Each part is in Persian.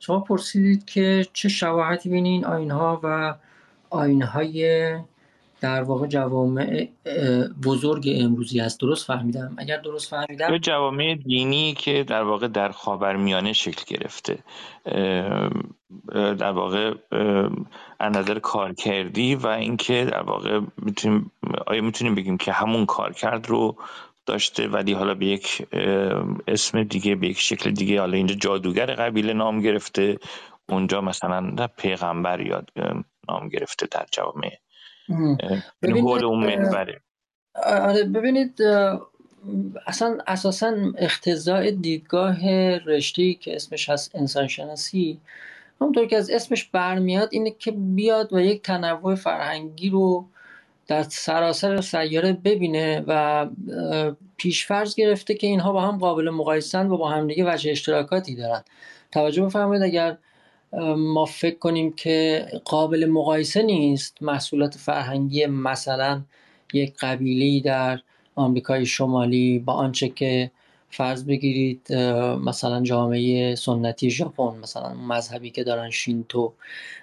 شما پرسیدید که چه شباهتی بین این آینها و آینهای در واقع جوامع بزرگ امروزی است درست فهمیدم؟ اگر درست فهمیدم جوامع دینی که در واقع در خاورمیانه شکل گرفته. در واقع از نظر کارکردی و اینکه در واقع می‌تونیم آیا می‌تونیم بگیم که همون کارکرد رو داشته ولی حالا به یک اسم دیگه به یک شکل دیگه حالا اینجا جادوگر قبیله نام گرفته. اونجا مثلا پیغمبر یاد نام گرفته در جوامع ببینید اون آره ببینید اصلا اساسا اختزاع دیدگاه رشته که اسمش هست انسان شناسی همونطور که از اسمش برمیاد اینه که بیاد و یک تنوع فرهنگی رو در سراسر سیاره ببینه و پیشفرض گرفته که اینها با هم قابل مقایسن و با هم دیگه وجه اشتراکاتی دارن. توجه بفرمایید اگر ما فکر کنیم که قابل مقایسه نیست محصولات فرهنگی مثلا یک قبیله در آمریکای شمالی با آنچه که فرض بگیرید مثلا جامعه سنتی ژاپن مثلا مذهبی که دارن شینتو.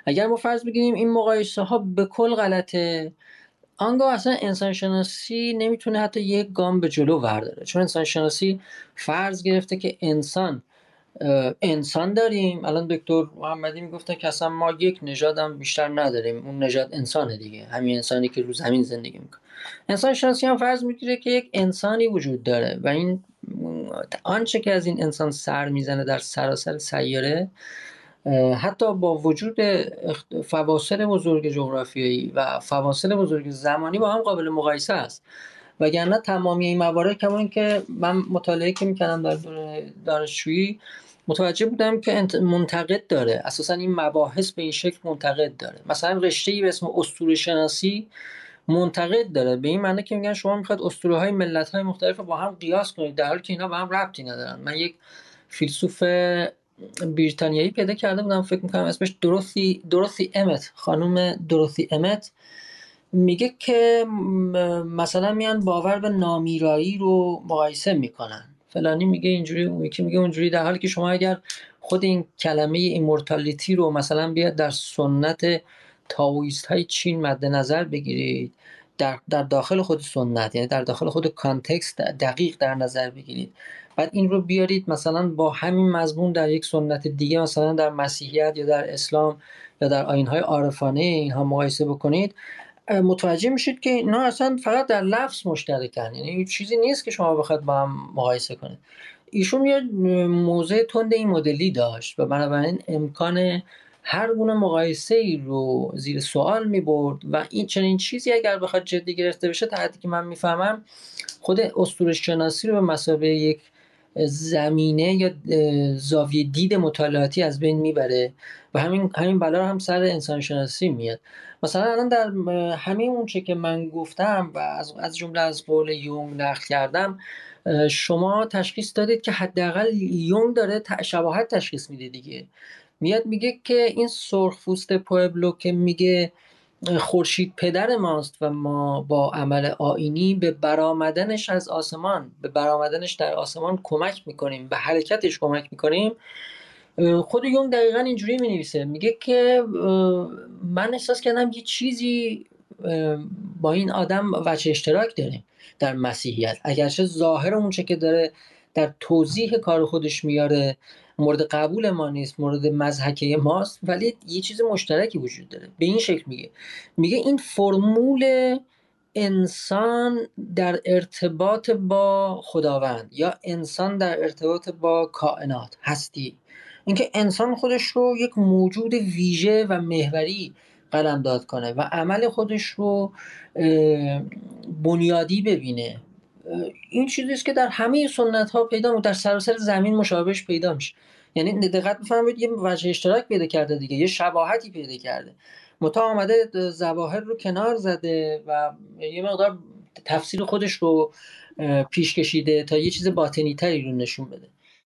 اگر ما فرض بگیریم این مقایسه ها به کل غلطه آنگاه اصلا انسان شناسی نمی‌تونه حتی یک گام به جلو ورداره. چون انسان شناسی فرض گرفته که انسان انسان داریم. الان دکتر محمدی می‌گفتن که اصلا ما یک نژاد هم بیشتر نداریم. اون نژاد انسانه دیگه. همین انسانی که رو زمین زندگی می‌کنه. انسان شناسی هم فرض می‌گیره که یک انسانی وجود داره. و این آنچه که از این انسان سر می‌زنه در سراسر سیاره حتی با وجود فواصل بزرگ جغرافیایی و فواصل بزرگ زمانی با هم قابل مقایسه است. وگرنه تمامی این موارد کما که من مطالعه که می‌کردم در دانشجویی متوجه بودم که منتقد داره. اساسا این مباحث به این شکل منتقد داره. مثلا رشته ای به اسم اسطوره شناسی منتقد داره. به این معنی که میگن شما می‌خواد اسطوره های ملت های مختلف با هم قیاس کنید در حالی که اینا با هم ربطی ندارن. من یک فیلسوف بریتانیایی پیدا کرده بودم. فکر می‌کنم اسمش دروتی دروتی امت. خانم دروتی امت میگه که مثلا میان باور به نامیرایی رو مقایسه می‌کنن. فلانی میگه اینجوری اون یکی میگه اونجوری در حالی که شما اگر خود این کلمه immortality رو مثلا بیاد در سنت Taoist های چین مد نظر بگیرید در, در داخل خود سنت یعنی در داخل خود context دقیق در نظر بگیرید. بعد این رو بیارید مثلا با همین مضمون در یک سنت دیگه مثلا در مسیحیت یا در اسلام یا در آینهای عارفانه اینها مقایسه بکنید. متوجه میشید که اینا اصلا فقط در لفظ مشترکن. یعنی چیزی نیست که شما بخواد با هم مقایسه کنید. ایشون یه موضع تند این مدلی داشت و بنابراین امکان هر گونه مقایسه ای رو زیر سوال می برد و این چنین چیزی اگر بخواد جدی گرفته بشه تا حدی که من می‌فهمم خود اسطوره شناسی رو به مسابقه یک زمینه یا زاویه دید مطالعاتی از بین می‌بره و همین همین بلا هم سر انسان شناسی میاد. مثلا الان در همین اون چه که من گفتم و از از جمله از قول یونگ نقل کردم شما تشخیص دادید که حداقل یونگ داره شباهت تشخیص میده دیگه. میاد میگه که این سرخپوست پوبلو که میگه خورشید پدر ماست و ما با عمل آینی به برآمدنش از آسمان به برآمدنش در آسمان کمک می‌کنیم به حرکتش کمک می‌کنیم. خود یونگ دقیقا اینجوری می نویسه میگه که من احساس کردم یه چیزی با این آدم وچه اشتراک داره در مسیحیت. اگرچه ظاهر اون چه که داره در توضیح کار خودش میاره مورد قبول ما نیست مورد مزحکه ماست ولی یه چیز مشترکی وجود داره. به این شکل میگه. میگه این فرمول انسان در ارتباط با خداوند یا انسان در ارتباط با کائنات هستی. اینکه انسان خودش رو یک موجود ویژه و محوری داد کنه و عمل خودش رو بنیادی ببینه. این چیزی است که در همه سنت ها پیدا در سراسر زمین مشابهش پیدا میشه. یعنی دقت بفرمایید یه وجه اشتراک پیدا کرده دیگه یه شباهتی پیدا کرده. متا آمده زواهر رو کنار زده و یه مقدار تفسیر خودش رو پیش کشیده تا یه چیز باطنی تری رو نشون بده.